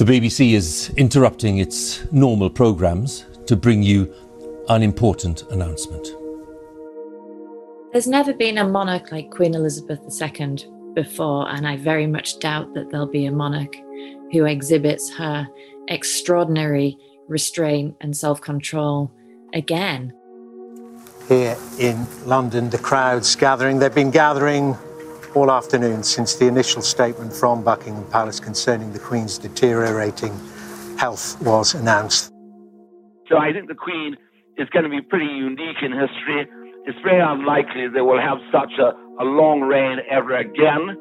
The BBC is interrupting its normal programmes to bring you an important announcement. There's never been a monarch like Queen Elizabeth II before, and I very much doubt that there'll be a monarch who exhibits her extraordinary restraint and self control again. Here in London, the crowds gathering, they've been gathering all afternoon since the initial statement from Buckingham Palace concerning the Queen's deteriorating health was announced. So I think the Queen is going to be pretty unique in history. It's very unlikely they will have such a, a long reign ever again.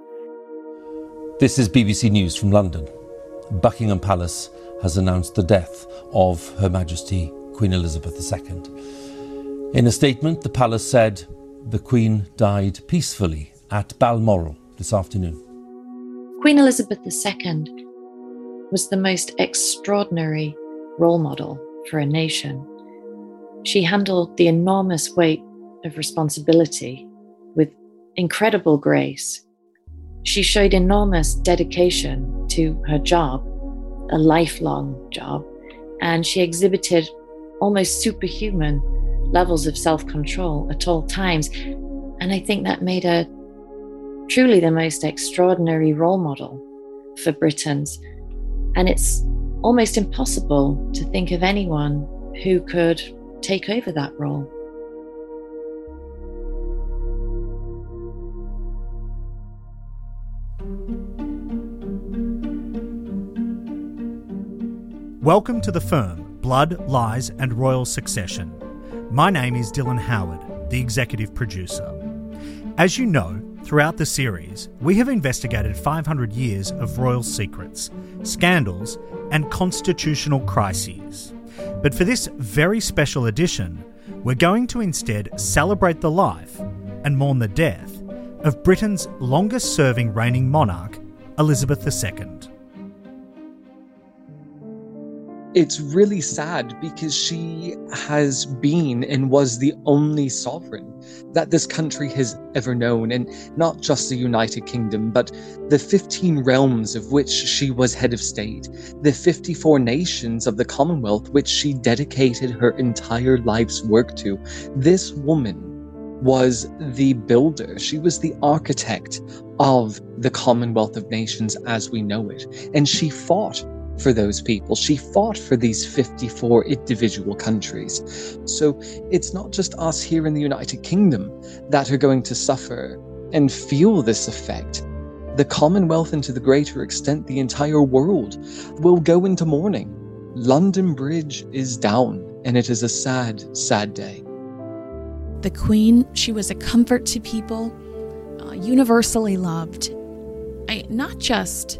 This is BBC News from London. Buckingham Palace has announced the death of Her Majesty Queen Elizabeth II. In a statement, the palace said the Queen died peacefully at Balmoral this afternoon. Queen Elizabeth II was the most extraordinary role model for a nation. She handled the enormous weight of responsibility with incredible grace. She showed enormous dedication to her job a lifelong job, and she exhibited almost superhuman levels of self control at all times. And I think that made her truly the most extraordinary role model for Britons. And it's almost impossible to think of anyone who could take over that role. Welcome to the firm Blood, Lies and Royal Succession. My name is Dylan Howard, the executive producer. As you know, throughout the series, we have investigated 500 years of royal secrets, scandals, and constitutional crises. But for this very special edition, we're going to instead celebrate the life and mourn the death of Britain's longest serving reigning monarch, Elizabeth II it's really sad because she has been and was the only sovereign that this country has ever known, and not just the United Kingdom, but the 15 realms of which she was head of state, the 54 nations of the Commonwealth which she dedicated her entire life's work to. This woman was the builder, she was the architect of the Commonwealth of Nations as we know it, and she fought for those people. She fought for these 54 individual countries. So it's not just us here in the United Kingdom that are going to suffer and feel this effect. The Commonwealth, and to the greater extent, the entire world, will go into mourning. London Bridge is down, and it is a sad, sad day. The Queen, she was a comfort to people, uh, universally loved. I, not just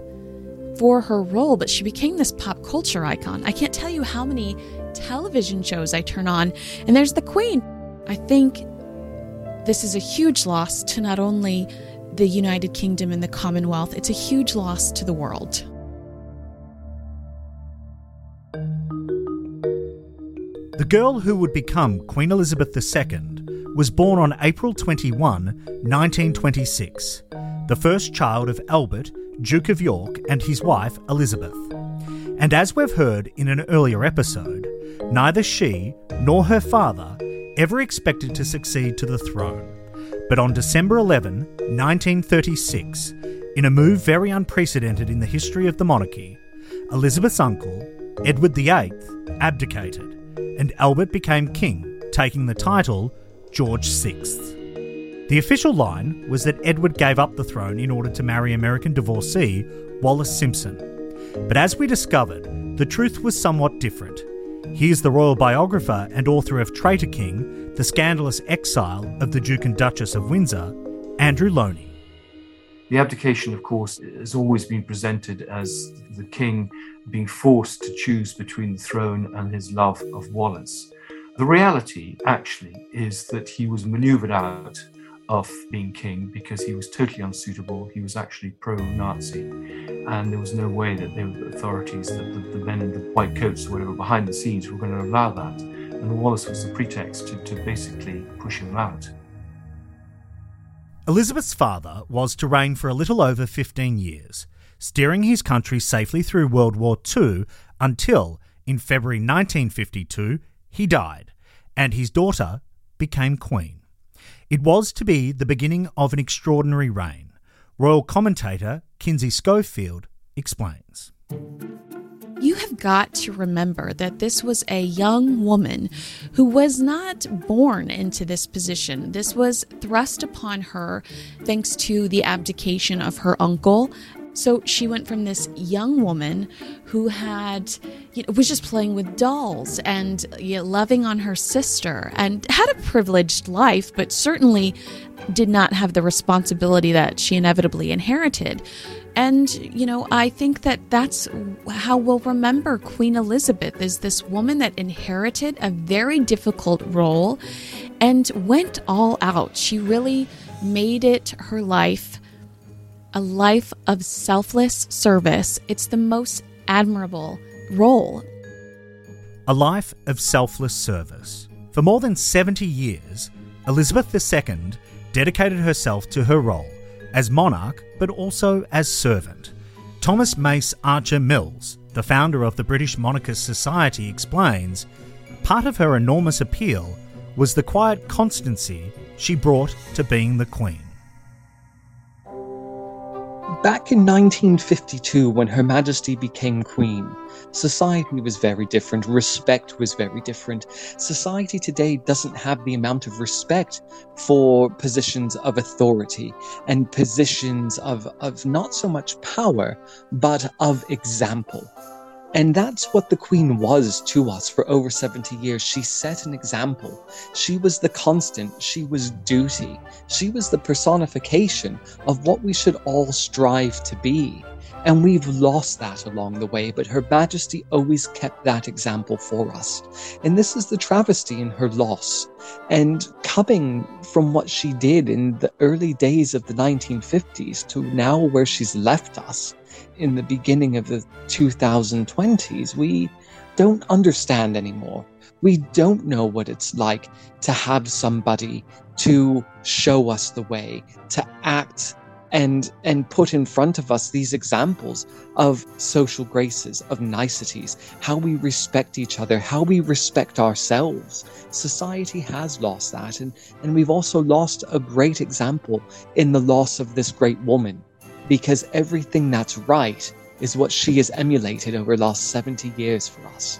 for her role, but she became this pop culture icon. I can't tell you how many television shows I turn on, and there's the Queen. I think this is a huge loss to not only the United Kingdom and the Commonwealth, it's a huge loss to the world. The girl who would become Queen Elizabeth II was born on April 21, 1926, the first child of Albert Duke of York, and his wife, Elizabeth. And as we've heard in an earlier episode, neither she nor her father ever expected to succeed to the throne. But on December 11, 1936, in a move very unprecedented in the history of the monarchy, Elizabeth's uncle, Edward VIII, abdicated, and Albert became king, taking the title George VI. The official line was that Edward gave up the throne in order to marry American divorcee Wallis Simpson. But as we discovered, the truth was somewhat different. Here's the royal biographer and author of Traitor King, The Scandalous Exile of the Duke and Duchess of Windsor, Andrew Lownie. The abdication, of course, has always been presented as the king being forced to choose between the throne and his love of Wallis. The reality, actually, is that he was maneuvered out of being king because he was totally unsuitable. He was actually pro Nazi, and there was no way that the authorities, the, the, the, men in the white coats or whatever behind the scenes, were going to allow that. And Wallis was the pretext to, to basically push him out. Elizabeth's father was to reign for a little over 15 years, steering his country safely through World War II until, in February 1952, he died, and his daughter became Queen. It was to be the beginning of an extraordinary reign. Royal commentator Kinsey Schofield explains. You have got to remember that this was a young woman who was not born into this position. This was thrust upon her thanks to the abdication of her uncle so she went from this young woman who had, you know, was just playing with dolls and you know, loving on her sister and had a privileged life, but certainly did not have the responsibility that she inevitably inherited. And, you know, I think that that's how we'll remember Queen Elizabeth is this woman that inherited a very difficult role and went all out. She really made it her life a life of selfless service. It's the most admirable role. A life of selfless service. For more than 70 years, Elizabeth II dedicated herself to her role as monarch but also as servant. Thomas Mace Archer Mills, the founder of the British Monarchist Society, explains part of her enormous appeal was the quiet constancy she brought to being the Queen. Back in 1952, when Her Majesty became Queen, society was very different, respect was very different. Society today doesn't have the amount of respect for positions of authority and positions of, of not so much power, but of example. And that's what the Queen was to us for over 70 years. She set an example. She was the constant. She was duty. She was the personification of what we should all strive to be. And we've lost that along the way, but Her Majesty always kept that example for us. And this is the travesty in her loss. And coming from what she did in the early days of the 1950s to now where she's left us, in the beginning of the 2020s, we don't understand anymore. We don't know what it's like to have somebody to show us the way, to act and and put in front of us these examples of social graces of niceties how we respect each other how we respect ourselves society has lost that and and we've also lost a great example in the loss of this great woman because everything that's right is what she has emulated over the last 70 years for us.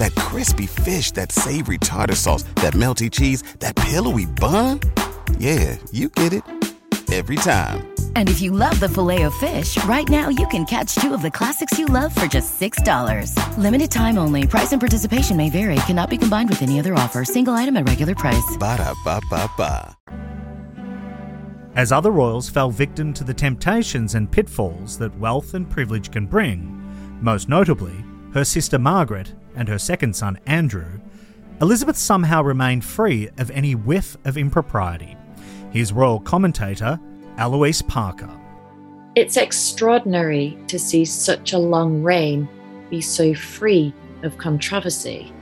That crispy fish, that savory tartar sauce, that melty cheese, that pillowy bun. Yeah, you get it every time. And if you love the Filet-O-Fish, right now you can catch two of the classics you love for just $6. Limited time only. Price and participation may vary. Cannot be combined with any other offer. Single item at regular price. Ba da ba ba ba as other royals fell victim to the temptations and pitfalls that wealth and privilege can bring, most notably her sister Margaret and her second son Andrew, Elizabeth somehow remained free of any whiff of impropriety. Here's royal commentator Eloise Parker. It's extraordinary to see such a long reign be so free of controversy.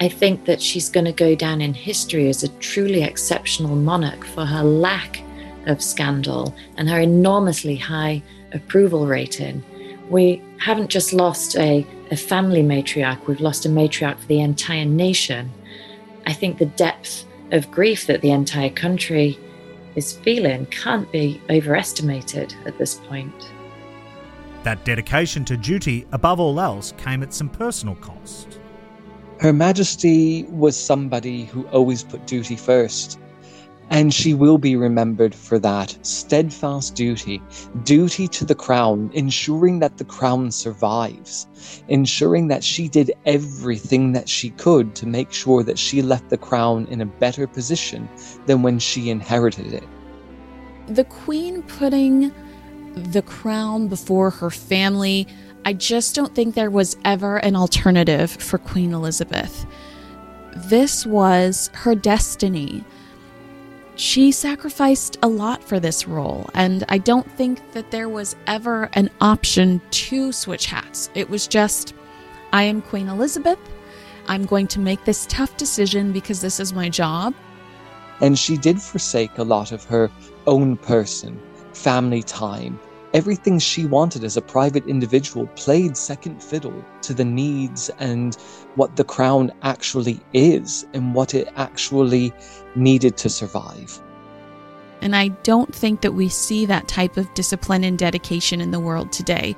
I think that she's going to go down in history as a truly exceptional monarch for her lack of scandal and her enormously high approval rating. We haven't just lost a, a family matriarch, we've lost a matriarch for the entire nation. I think the depth of grief that the entire country is feeling can't be overestimated at this point. That dedication to duty, above all else, came at some personal cost. Her Majesty was somebody who always put duty first. And she will be remembered for that steadfast duty, duty to the crown, ensuring that the crown survives, ensuring that she did everything that she could to make sure that she left the crown in a better position than when she inherited it. The Queen putting the crown before her family, I just don't think there was ever an alternative for Queen Elizabeth. This was her destiny. She sacrificed a lot for this role, and I don't think that there was ever an option to switch hats. It was just, I am Queen Elizabeth. I'm going to make this tough decision because this is my job. And she did forsake a lot of her own person, family time, everything she wanted as a private individual played second fiddle to the needs and what the crown actually is and what it actually needed to survive. And I don't think that we see that type of discipline and dedication in the world today.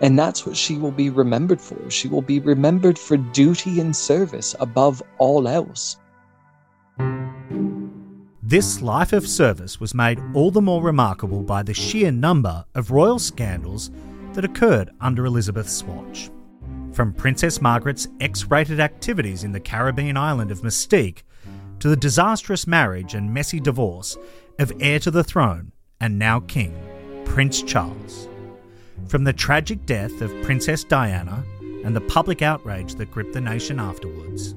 And that's what she will be remembered for. She will be remembered for duty and service above all else. This life of service was made all the more remarkable by the sheer number of royal scandals that occurred under Elizabeth's watch. From Princess Margaret's X rated activities in the Caribbean island of Mustique to the disastrous marriage and messy divorce of heir to the throne and now king, Prince Charles. From the tragic death of Princess Diana and the public outrage that gripped the nation afterwards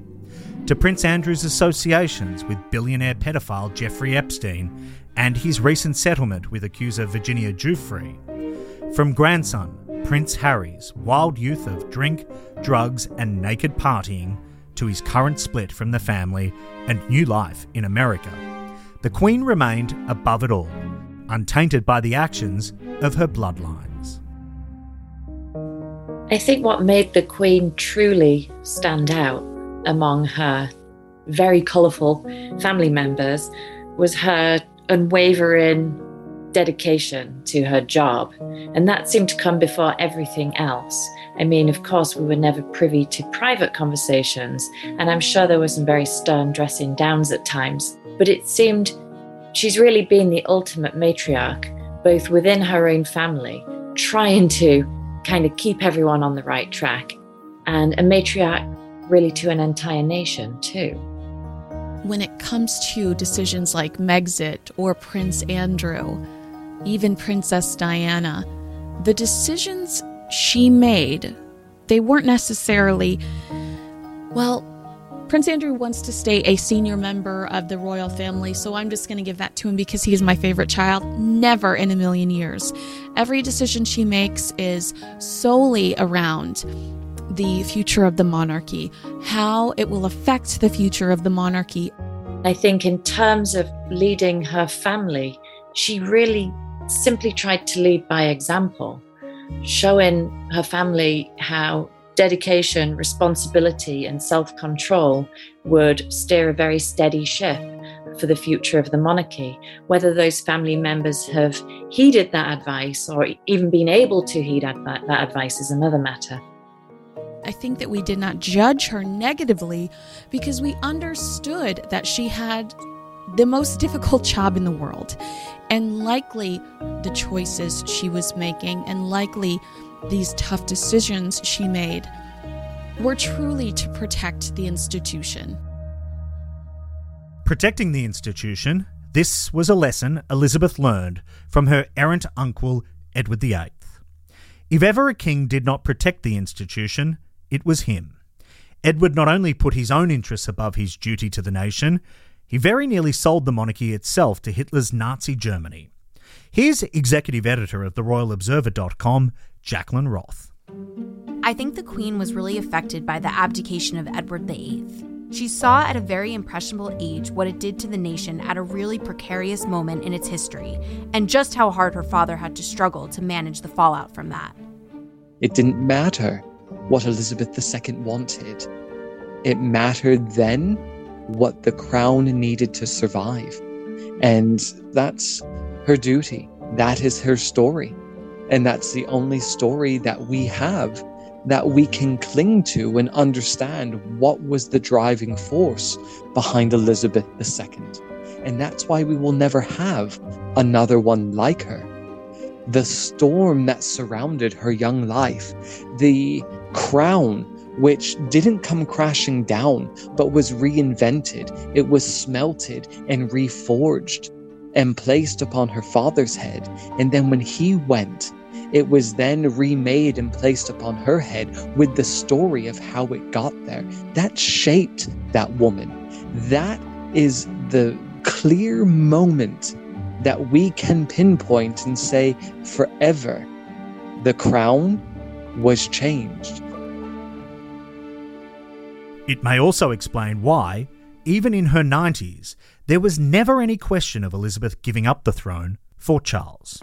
to Prince Andrew's associations with billionaire pedophile Jeffrey Epstein and his recent settlement with accuser Virginia Giuffre. From grandson Prince Harry's wild youth of drink, drugs, and naked partying to his current split from the family and new life in America, the Queen remained above it all, untainted by the actions of her bloodlines. I think what made the Queen truly stand out among her very colourful family members was her unwavering dedication to her job. And that seemed to come before everything else. I mean, of course, we were never privy to private conversations, and I'm sure there were some very stern dressing downs at times, but it seemed she's really been the ultimate matriarch, both within her own family, trying to kind of keep everyone on the right track, and a matriarch really to an entire nation, too. When it comes to decisions like Megxit or Prince Andrew, even Princess Diana, the decisions she made, they weren't necessarily, well, Prince Andrew wants to stay a senior member of the royal family, so I'm just going to give that to him because he's my favorite child. Never in a million years. Every decision she makes is solely around the future of the monarchy, how it will affect the future of the monarchy. I think, in terms of leading her family, she really simply tried to lead by example, showing her family how dedication, responsibility, and self control would steer a very steady ship for the future of the monarchy. Whether those family members have heeded that advice or even been able to heed that, that advice is another matter. I think that we did not judge her negatively because we understood that she had the most difficult job in the world. And likely the choices she was making, and likely these tough decisions she made, were truly to protect the institution. Protecting the institution, this was a lesson Elizabeth learned from her errant uncle, Edward VIII. If ever a king did not protect the institution, it was him. Edward not only put his own interests above his duty to the nation, he very nearly sold the monarchy itself to Hitler's Nazi Germany. Here's executive editor of the RoyalObserver.com, Jacqueline Roth. I I think the Queen was really affected by the abdication of Edward VIII. She saw at a very impressionable age what it did to the nation at a really precarious moment in its history, and just how hard her father had to struggle to manage the fallout from that. It didn't matter what Elizabeth II wanted, it mattered then what the crown needed to survive. And that's her duty. That is her story. And that's the only story that we have that we can cling to and understand what was the driving force behind Elizabeth II. And that's why we will never have another one like her. The storm that surrounded her young life, the crown which didn't come crashing down, but was reinvented. It was smelted and reforged and placed upon her father's head. And then when he went, it was then remade and placed upon her head with the story of how it got there. That shaped that woman. That is the clear moment that we can pinpoint and say, forever, the crown was changed. It may also explain why, even in her 90s, there was never any question of Elizabeth giving up the throne for Charles.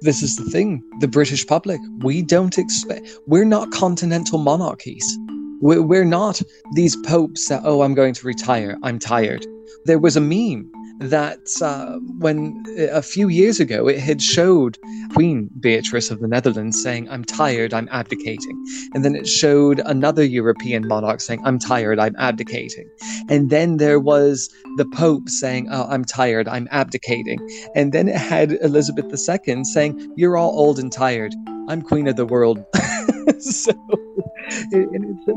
This is the thing the British public, we don't expect, we're not continental monarchies. We're, not these popes that, oh, I'm going to retire, I'm tired. There was a meme that uh, when a few years ago it had showed Queen Beatrix of the Netherlands saying, I'm tired, I'm abdicating. And then it showed another European monarch saying, I'm tired, I'm abdicating. And then there was the Pope saying, oh, I'm tired, I'm abdicating. And then it had Elizabeth II saying, You're all old and tired, I'm Queen of the world. so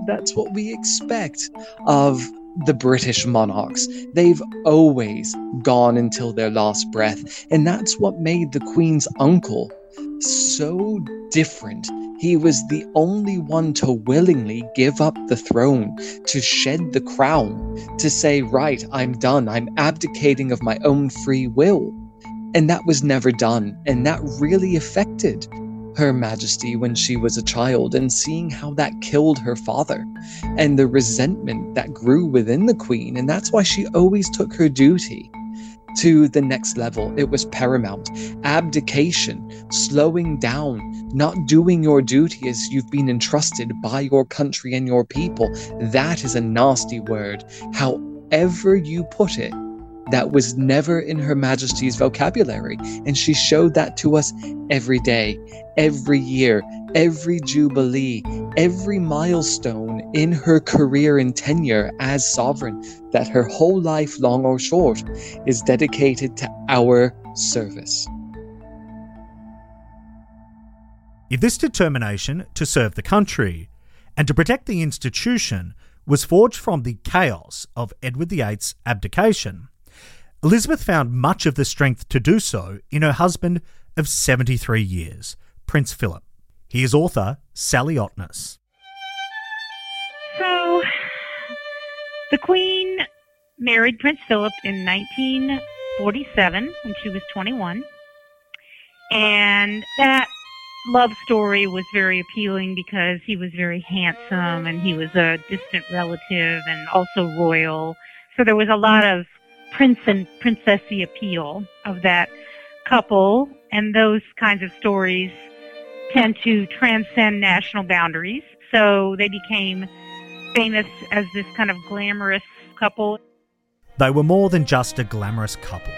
that's what we expect of the British monarchs. They've always gone until their last breath. And that's what made the Queen's uncle so different. He was the only one to willingly give up the throne, to shed the crown, to say, Right, I'm done. I'm abdicating of my own free will. And that was never done. And that really affected her Majesty when she was a child and seeing how that killed her father and the resentment that grew within the Queen. And that's why she always took her duty to the next level. It was paramount. Abdication, slowing down, not doing your duty as you've been entrusted by your country and your people. That is a nasty word. However, you put it, that was never in Her Majesty's vocabulary. And she showed that to us every day, every year, every jubilee, every milestone in her career and tenure as sovereign, that her whole life, long or short, is dedicated to our service. If this determination to serve the country and to protect the institution was forged from the chaos of Edward VIII's abdication, Elizabeth found much of the strength to do so in her husband of 73 years, Prince Philip. He is author Sally Otness. So, the Queen married Prince Philip in 1947 when she was 21. And that love story was very appealing because he was very handsome and he was a distant relative and also royal. So there was a lot of prince and princessy appeal of that couple, and those kinds of stories tend to transcend national boundaries. So they became famous as this kind of glamorous couple. They were more than just a glamorous couple.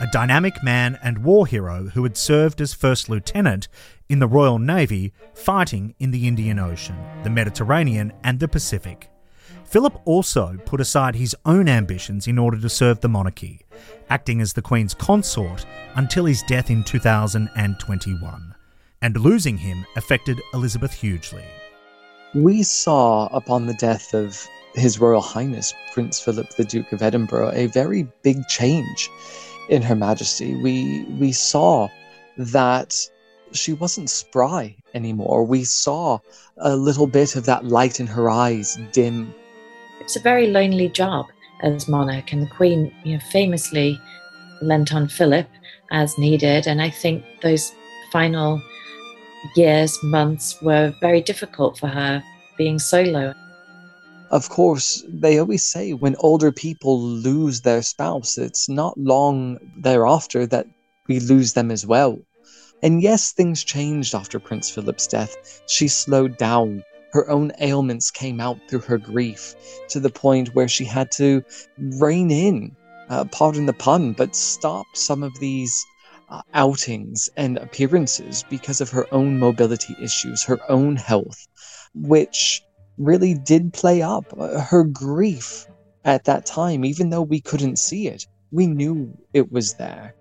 A dynamic man and war hero who had served as First Lieutenant in the Royal Navy fighting in the Indian Ocean, the Mediterranean, and the Pacific. Philip also put aside his own ambitions in order to serve the monarchy, acting as the Queen's consort until his death in 2021. And losing him affected Elizabeth hugely. We saw upon the death of His Royal Highness Prince Philip, the Duke of Edinburgh, a very big change in Her Majesty. We we saw that she wasn't spry anymore. We saw a little bit of that light in her eyes dim it's a very lonely job as monarch, and the Queen, you know, famously lent on Philip as needed. And I think those final years, months were very difficult for her being solo. Of course, they always say when older people lose their spouse, it's not long thereafter that we lose them as well. And yes, things changed after Prince Philip's death. She slowed down. Her own ailments came out through her grief to the point where she had to rein in, uh, pardon the pun, but stop some of these uh, outings and appearances because of her own mobility issues, her own health, which really did play up. Uh, her grief at that time, even though we couldn't see it, we knew it was there.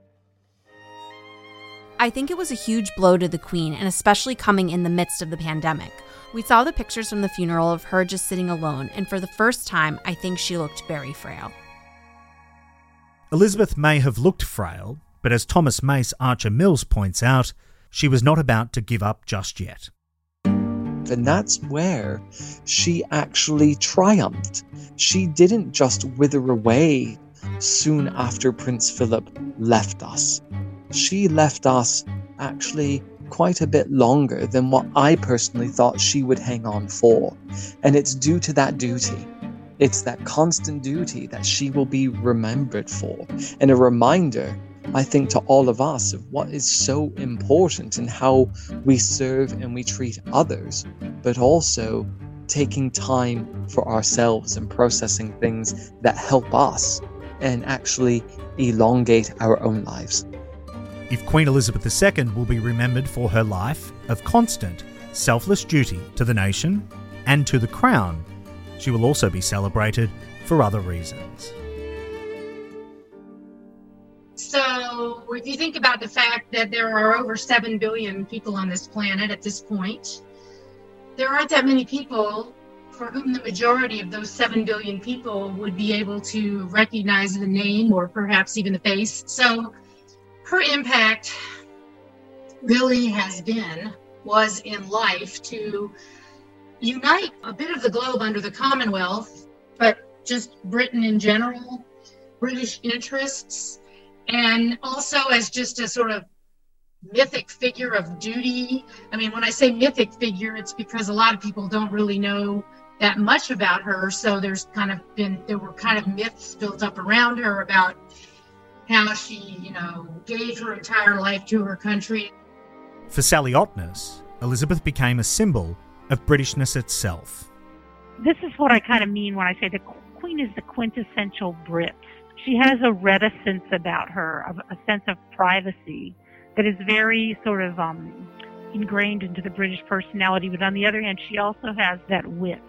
I think it was a huge blow to the Queen, and especially coming in the midst of the pandemic. We saw the pictures from the funeral of her just sitting alone, and for the first time, I think she looked very frail. Elizabeth may have looked frail, but as Thomas Mace Archer Mills points out, she was not about to give up just yet. And that's where she actually triumphed. She didn't just wither away soon after Prince Philip left us. She left us actually quite a bit longer than what I personally thought she would hang on for. And it's due to that duty. It's that constant duty that she will be remembered for, and a reminder I think, to all of us of what is so important in how we serve and we treat others, but also taking time for ourselves and processing things that help us and actually elongate our own lives. If Queen Elizabeth II will be remembered for her life of constant, selfless duty to the nation and to the crown, she will also be celebrated for other reasons. So, if you think about the fact that there are over 7 billion people on this planet at this point, there aren't that many people for whom the majority of those 7 billion people would be able to recognize the name or perhaps even the face. So, her impact really has been, was in life to unite a bit of the globe under the Commonwealth, but just Britain in general, British interests and also as just a sort of mythic figure of duty. I mean, when I say mythic figure, it's because a lot of people don't really know that much about her. So there's kind of been, there were kind of myths built up around her about how she, you know, gave her entire life to her country. For Sally Otness, Elizabeth became a symbol of Britishness itself. This is what I kind of mean when I say the Queen is the quintessential Brit she has a reticence about her, a, sense of privacy that is very sort of um, ingrained into the British personality. But on the other hand, she also has that wit.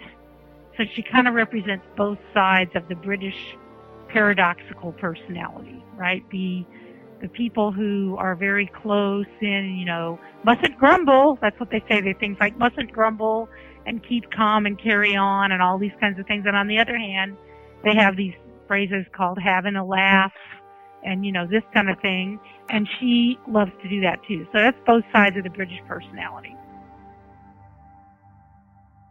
So she kind of represents both sides of the British paradoxical personality, right? The the people who are very close and you know mustn't grumble. That's what they say. They things like mustn't grumble and keep calm and carry on and all these kinds of things. And on the other hand, they have these phrases called having a laugh and you know this kind of thing and she loves to do that too so that's both sides of the british personality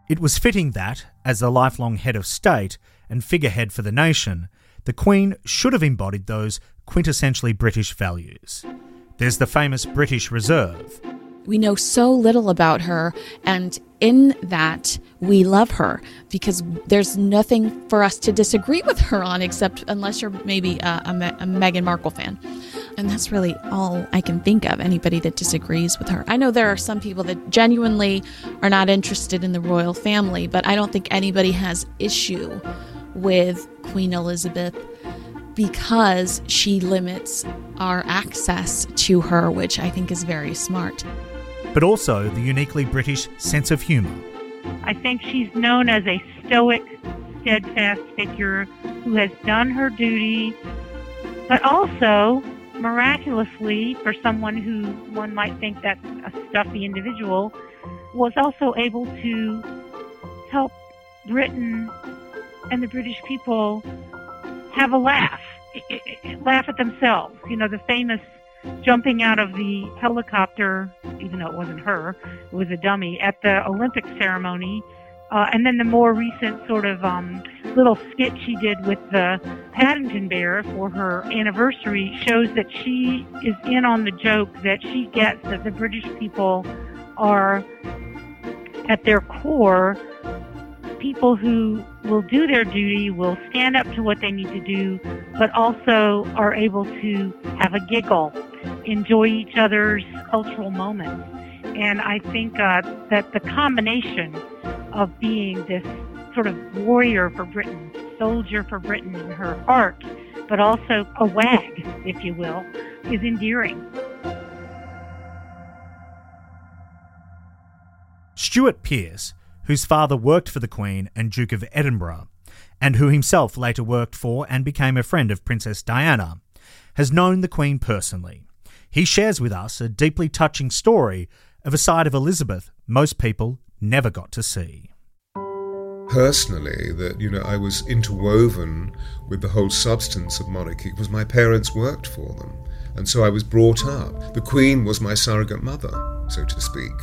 it was fitting that as the lifelong head of state and figurehead for the nation the queen should have embodied those quintessentially british values there's the famous british reserve we know so little about her, and in that, we love her because there's nothing for us to disagree with her on, except unless you're maybe a, a, a Meghan Markle fan. And that's really all I can think of anybody that disagrees with her. I know there are some people that genuinely are not interested in the royal family, but I don't think anybody has issue with Queen Elizabeth because she limits our access to her, which I think is very smart but also the uniquely British sense of humour. I think she's known as a stoic, steadfast figure who has done her duty, but also, miraculously, for someone who one might think that's a stuffy individual, was also able to help Britain and the British people have a laugh, laugh at themselves. You know, the famous jumping out of the helicopter, even though it wasn't her, it was a dummy, at the Olympic ceremony. Uh, and then the more recent sort of um, little skit she did with the Paddington Bear for her anniversary shows that she is in on the joke that she gets that the British people are, at their core, people who will do their duty, will stand up to what they need to do, but also are able to have a giggle, enjoy each other's cultural moments. And I think uh, that the combination of being this sort of warrior for Britain, soldier for Britain in her heart, but also a wag, if you will, is endearing. Stewart Pearce, whose father worked for the Queen and Duke of Edinburgh, and who himself later worked for and became a friend of Princess Diana, has known the Queen personally. He shares with us a deeply touching story of a side of Elizabeth most people never got to see. Personally that you know I was interwoven with the whole substance of monarchy. Because my parents worked for them and so I was brought up. The queen was my surrogate mother so to speak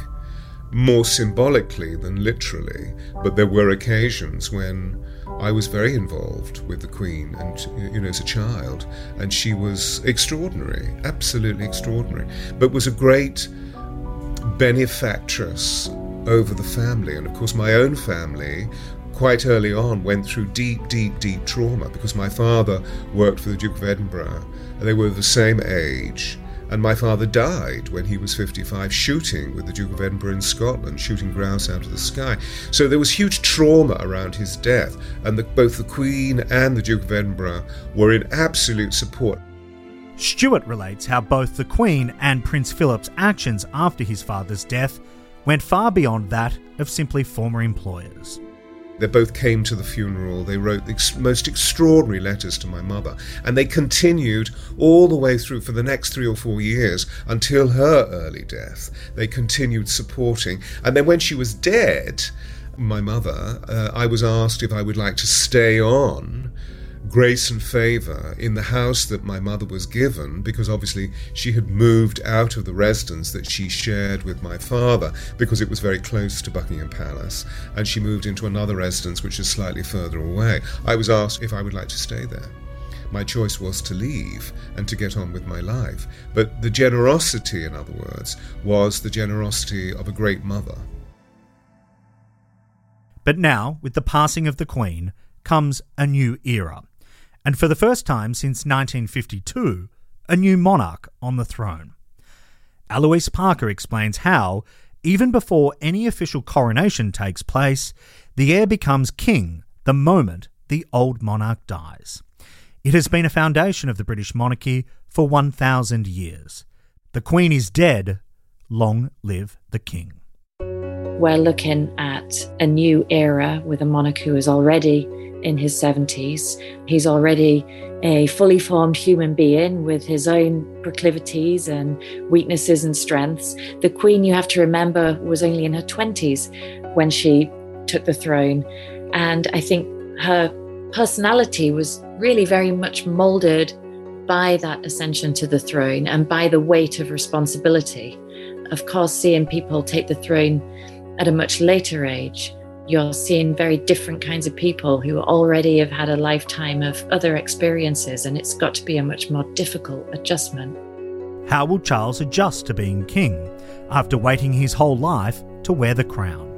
more symbolically than literally but there were occasions when I was very involved with the queen and you know as a child and she was extraordinary absolutely extraordinary but was a great benefactress over the family. And of course, my own family quite early on went through deep, deep, deep trauma because my father worked for the Duke of Edinburgh and they were the same age. And my father died when he was 55 shooting with the Duke of Edinburgh in Scotland, shooting grouse out of the sky. So there was huge trauma around his death, and the, both the Queen and the Duke of Edinburgh were in absolute support. Stewart relates how both the Queen and Prince Philip's actions after his father's death went far beyond that of simply former employers. They both came to the funeral. They wrote the ex- most extraordinary letters to my mother. And they continued all the way through for the next three or four years until her early death. They continued supporting. And then when she was dead, my mother, uh, I was asked if I would like to stay on grace and favour in the house that my mother was given, because obviously she had moved out of the residence that she shared with my father, because it was very close to Buckingham Palace, and she moved into another residence which is slightly further away. I was asked if I would like to stay there. My choice was to leave and to get on with my life. But the generosity, in other words, was the generosity of a great mother. But now, with the passing of the Queen, comes a new era and for the first time since 1952, a new monarch on the throne. Eloise Parker explains how, even before any official coronation takes place, the heir becomes king the moment the old monarch dies. It has been a foundation of the British monarchy for 1,000 years. The Queen is dead. Long live the King. We're looking at a new era with a monarch who is already in his 70s. He's already a fully formed human being with his own proclivities and weaknesses and strengths. The Queen, you have to remember, was only in her 20s when she took the throne. And I think her personality was really very much molded by that ascension to the throne and by the weight of responsibility. Of course, seeing people take the throne at a much later age you're seeing very different kinds of people who already have had a lifetime of other experiences, and it's got to be a much more difficult adjustment. How will Charles adjust to being king after waiting his whole life to wear the crown?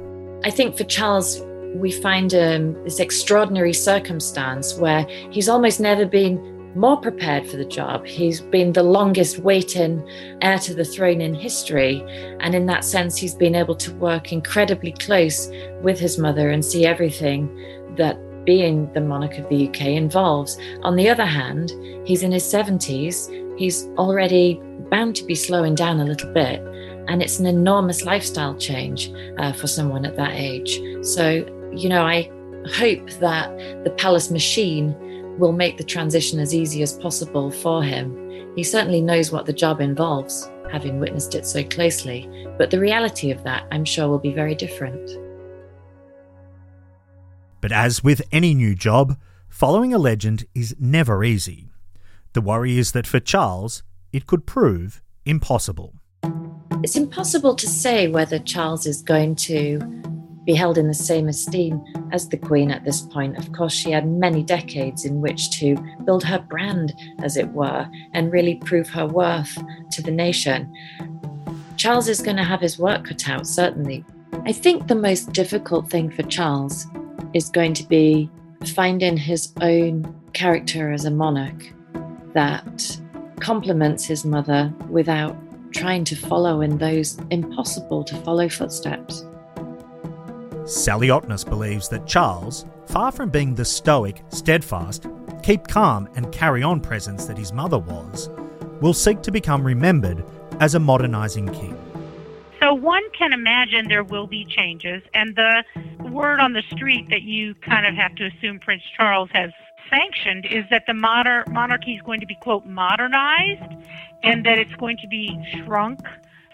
I think for Charles, we find um, this extraordinary circumstance where he's almost never been more prepared for the job. He's been the longest waiting heir to the throne in history. And in that sense, he's been able to work incredibly close with his mother and see everything that being the monarch of the UK involves. On the other hand, he's in his 70s. He's already bound to be slowing down a little bit. And it's an enormous lifestyle change uh, for someone at that age. So, you know, I hope that the palace machine will make the transition as easy as possible for him. He certainly knows what the job involves, having witnessed it so closely, but the reality of that, I'm sure, will be very different. But as with any new job, following a legend is never easy. The worry is that for Charles, it could prove impossible. It's impossible to say whether Charles is going to be held in the same esteem as the Queen at this point. Of course, she had many decades in which to build her brand, as it were, and really prove her worth to the nation. Charles is going to have his work cut out, certainly. I think the most difficult thing for Charles is going to be finding his own character as a monarch that complements his mother without trying to follow in those impossible to follow footsteps. Sally Otness believes that Charles, far from being the stoic, steadfast, keep calm and carry on presence that his mother was, will seek to become remembered as a modernising king. So one can imagine there will be changes, and the word on the street that you kind of have to assume Prince Charles has sanctioned is that the moder- monarchy is going to be, quote, modernized and that it's going to be shrunk.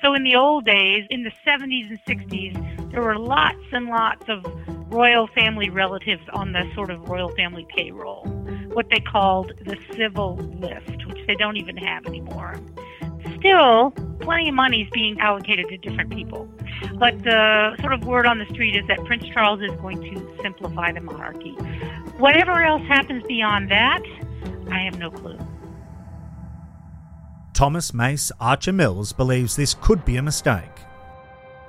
So in the old days, in the 70s and 60s, there were lots and lots of royal family relatives on the sort of royal family payroll, what they called the civil list, which they don't even have anymore. Still, plenty of money is being allocated to different people. But the sort of word on the street is that Prince Charles is going to simplify the monarchy. Whatever else happens beyond that, I have no clue. Thomas Mace Archer Mills believes this could be a mistake.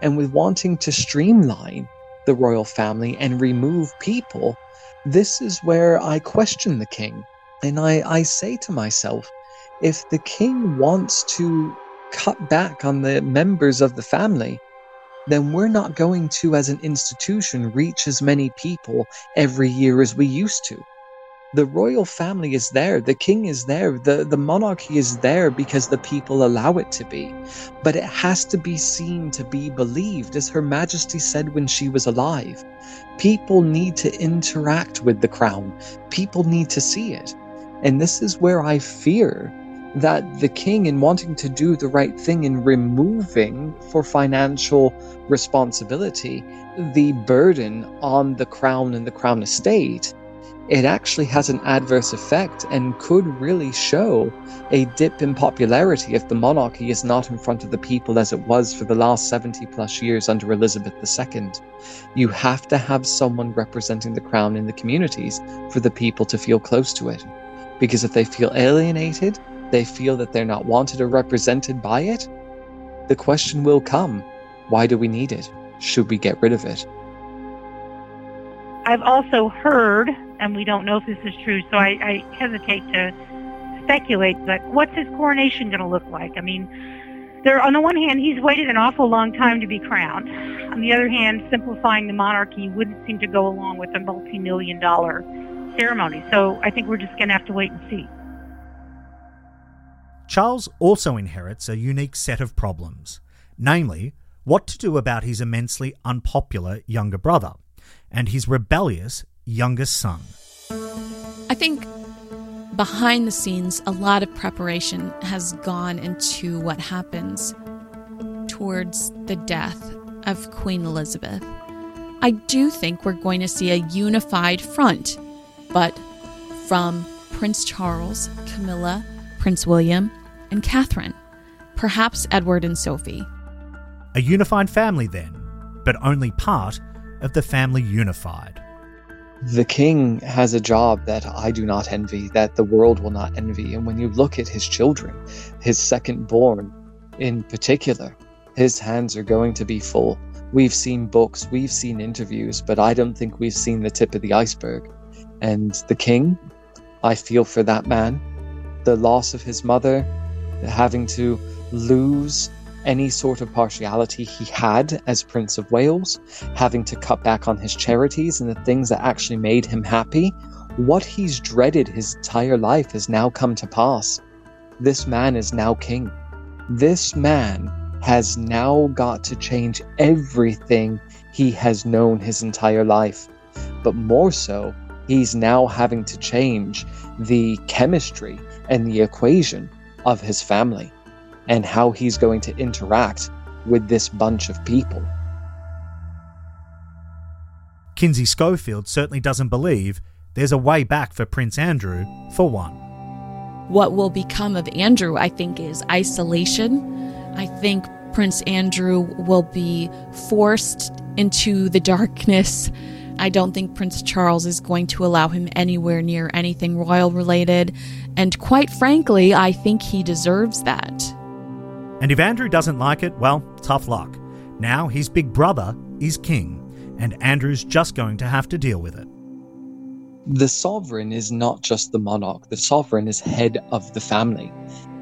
And with wanting to streamline the royal family and remove people, this is where I question the king. And I, I say to myself, if the king wants to cut back on the members of the family, then we're not going to, as an institution, reach as many people every year as we used to. The royal family is there, the king is there, the, the monarchy is there because the people allow it to be. But it has to be seen to be believed, as Her Majesty said when she was alive. People need to interact with the crown, people need to see it. And this is where I fear that the king, in wanting to do the right thing in removing for financial responsibility the burden on the crown and the crown estate, it actually has an adverse effect and could really show a dip in popularity if the monarchy is not in front of the people as it was for the last 70 plus years under Elizabeth II. You have to have someone representing the crown in the communities for the people to feel close to it. Because if they feel alienated, they feel that they're not wanted or represented by it, the question will come why do we need it? Should we get rid of it? I've also heard, and we don't know if this is true, so I, I hesitate to speculate, but what's his coronation going to look like? I mean, there, on the one hand, he's waited an awful long time to be crowned. On the other hand, simplifying the monarchy wouldn't seem to go along with a multi million dollar ceremony. So I think we're just going to have to wait and see. Charles also inherits a unique set of problems, namely, what to do about his immensely unpopular younger brother and his rebellious youngest son. I think behind the scenes, a lot of preparation has gone into what happens towards the death of Queen Elizabeth. I do think we're going to see a unified front, but from Prince Charles, Camilla, Prince William, and Catherine, perhaps Edward and Sophie. A unified family, then, but only part of the family unified. The king has a job that I do not envy, that the world will not envy. And when you look at his children, his second born in particular, his hands are going to be full. We've seen books, we've seen interviews, but I don't think we've seen the tip of the iceberg. And the king, I feel for that man. The loss of his mother, having to lose any sort of partiality he had as Prince of Wales, having to cut back on his charities and the things that actually made him happy, what he's dreaded his entire life has now come to pass. This man is now king. This man has now got to change everything he has known his entire life. But more so, he's now having to change the chemistry and the equation of his family and how he's going to interact with this bunch of people. Kinsey Schofield certainly doesn't believe there's a way back for Prince Andrew, for one. What will become of Andrew, I think, is isolation. I think Prince Andrew will be forced into the darkness. I don't think Prince Charles is going to allow him anywhere near anything royal related. And quite frankly, I think he deserves that. And if Andrew doesn't like it, well, tough luck. Now his big brother is king, and Andrew's just going to have to deal with it. The sovereign is not just the monarch, the sovereign is head of the family.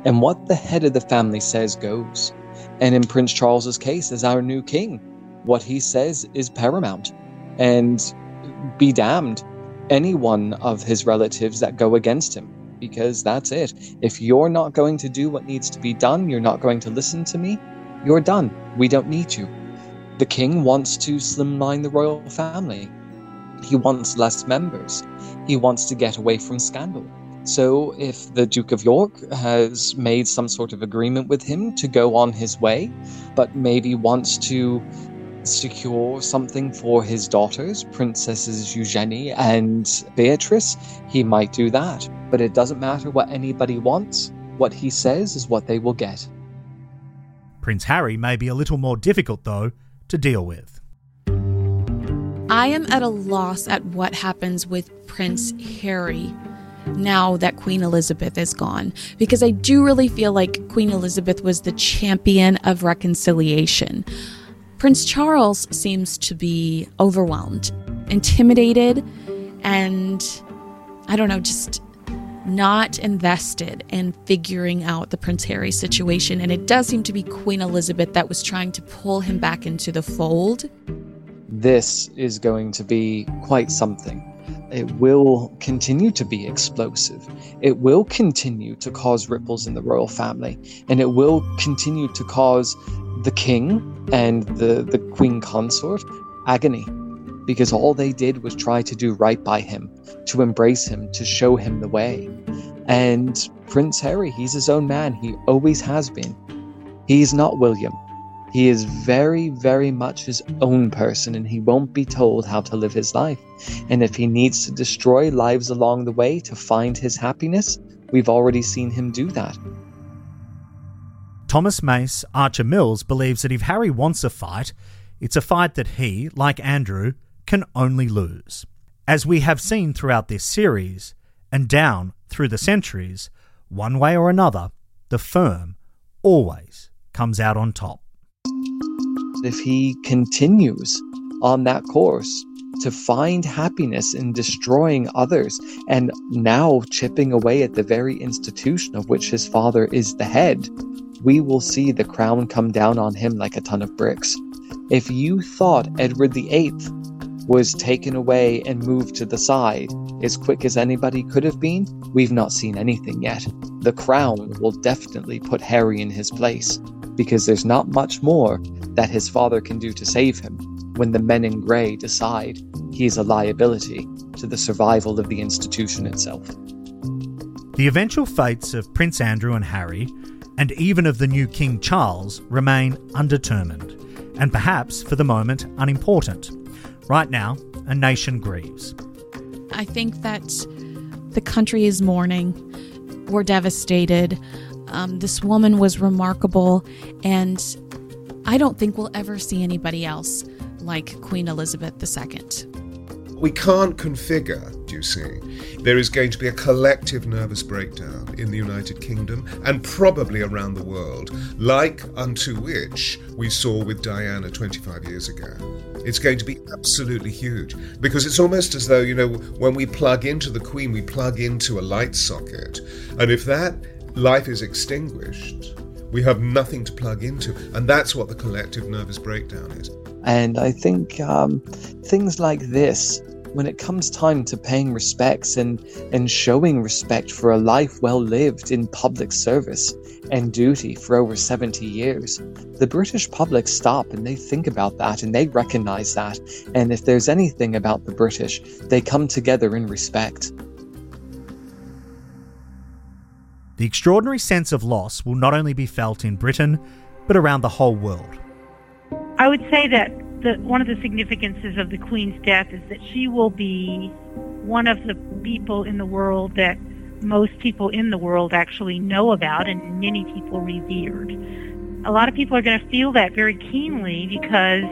And what the head of the family says goes. And in Prince Charles's case, as our new king, what he says is paramount. And be damned any one of his relatives that go against him, because that's it. If you're not going to do what needs to be done, you're not going to listen to me, you're done. We don't need you. The king wants to slimline the royal family. He wants less members. He wants to get away from scandal. So, if the Duke of York has made some sort of agreement with him to go on his way, but maybe wants to secure something for his daughters, Princesses Eugenie and Beatrice, he might do that. But it doesn't matter what anybody wants, what he says is what they will get. Prince Harry may be a little more difficult, though, to deal with. I am at a loss at what happens with Prince Harry now that Queen Elizabeth is gone, because I do really feel like Queen Elizabeth was the champion of reconciliation. Prince Charles seems to be overwhelmed, intimidated, and I don't know, just not invested in figuring out the Prince Harry situation. And it does seem to be Queen Elizabeth that was trying to pull him back into the fold. This is going to be quite something. It will continue to be explosive. It will continue to cause ripples in the royal family. And it will continue to cause the king and the, the queen consort agony because all they did was try to do right by him, to embrace him, to show him the way. And Prince Harry, he's his own man. He always has been. He's not William. He is very, very much his own person, and he won't be told how to live his life. And if he needs to destroy lives along the way to find his happiness, we've already seen him do that. Thomas Mace Archer Mills believes that if Harry wants a fight, it's a fight that he, like Andrew, can only lose. As we have seen throughout this series, and down through the centuries, one way or another, the firm always comes out on top. If he continues on that course to find happiness in destroying others and now chipping away at the very institution of which his father is the head, we will see the crown come down on him like a ton of bricks. If you thought Edward VIII was taken away and moved to the side as quick as anybody could have been, we've not seen anything yet. The crown will definitely put Harry in his place because there's not much more that his father can do to save him when the men in grey decide he is a liability to the survival of the institution itself. The eventual fates of Prince Andrew and Harry and even of the new King Charles remain undetermined, and perhaps for the moment unimportant. Right now, a nation grieves. I think that the country is mourning. We're devastated. Um, this woman was remarkable, and I don't think we'll ever see anybody else like Queen Elizabeth II. We can't configure, do you see? There is going to be a collective nervous breakdown in the United Kingdom and probably around the world, like unto which we saw with Diana 25 years ago. It's going to be absolutely huge because it's almost as though, you know, when we plug into the Queen, we plug into a light socket. And if that life is extinguished, we have nothing to plug into. And that's what the collective nervous breakdown is. And I think um, things like this when it comes time to paying respects and, and showing respect for a life well lived in public service and duty for over 70 years, the British public stop and they think about that and they recognize that. And if there's anything about the British, they come together in respect. The extraordinary sense of loss will not only be felt in Britain, but around the whole world. I would say that the, one of the significances of the Queen's death is that she will be one of the people in the world that most people in the world actually know about and many people revered. A lot of people are going to feel that very keenly because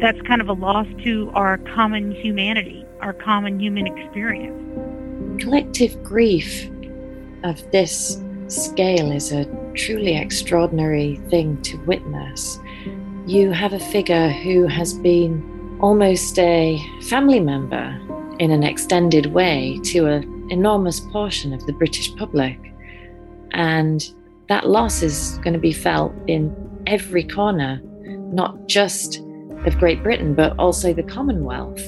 that's kind of a loss to our common humanity, our common human experience. Collective grief of this scale is a truly extraordinary thing to witness. You have a figure who has been almost a family member in an extended way to an enormous portion of the British public. And that loss is going to be felt in every corner, not just of Great Britain, but also the Commonwealth.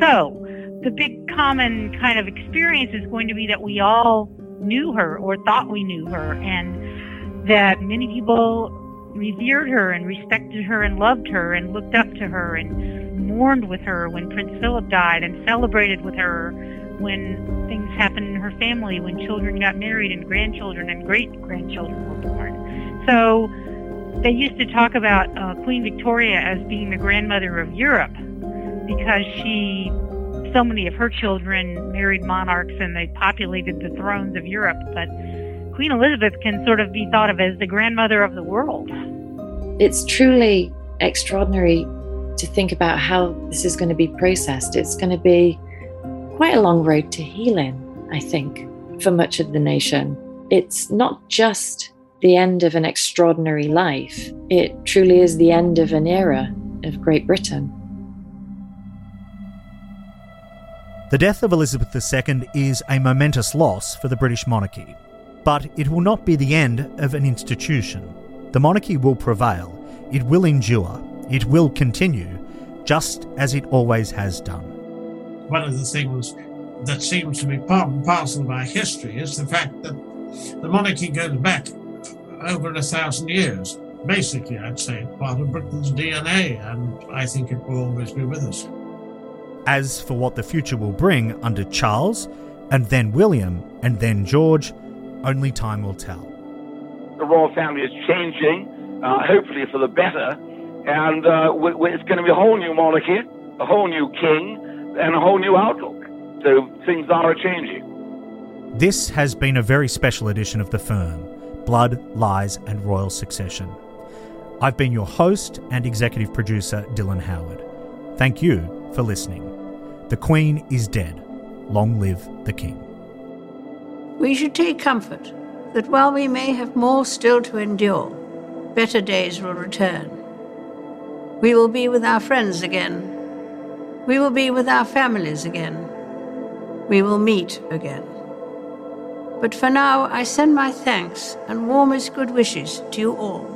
So, the big common kind of experience is going to be that we all knew her or thought we knew her, and that many people revered her and respected her and loved her and looked up to her and mourned with her when Prince Philip died and celebrated with her when things happened in her family, when children got married and grandchildren and great grandchildren were born. So they used to talk about uh, Queen Victoria as being the grandmother of Europe because she, so many of her children married monarchs and they populated the thrones of Europe. But Queen Elizabeth can sort of be thought of as the grandmother of the world. It's truly extraordinary to think about how this is going to be processed. It's going to be quite a long road to healing, I think, for much of the nation. It's not just the end of an extraordinary life, it truly is the end of an era of Great Britain. The death of Elizabeth II is a momentous loss for the British monarchy, but it will not be the end of an institution. The monarchy will prevail, it will endure, it will continue, just as it always has done. One of the things that seems to be part and parcel of our history is the fact that the monarchy goes back over a thousand years. Basically, I'd say part of Britain's DNA, and I think it will always be with us. As for what the future will bring under Charles, and then William, and then George, only time will tell. The royal family is changing, uh, hopefully for the better, and uh, we, we, it's going to be a whole new monarchy, a whole new king, and a whole new outlook. So things are changing. This has been a very special edition of The Firm Blood, Lies, and Royal Succession. I've been your host and executive producer, Dylan Howard. Thank you for listening. The Queen is dead. Long live the King. We should take comfort that while we may have more still to endure, better days will return. We will be with our friends again. We will be with our families again. We will meet again. But for now, I send my thanks and warmest good wishes to you all.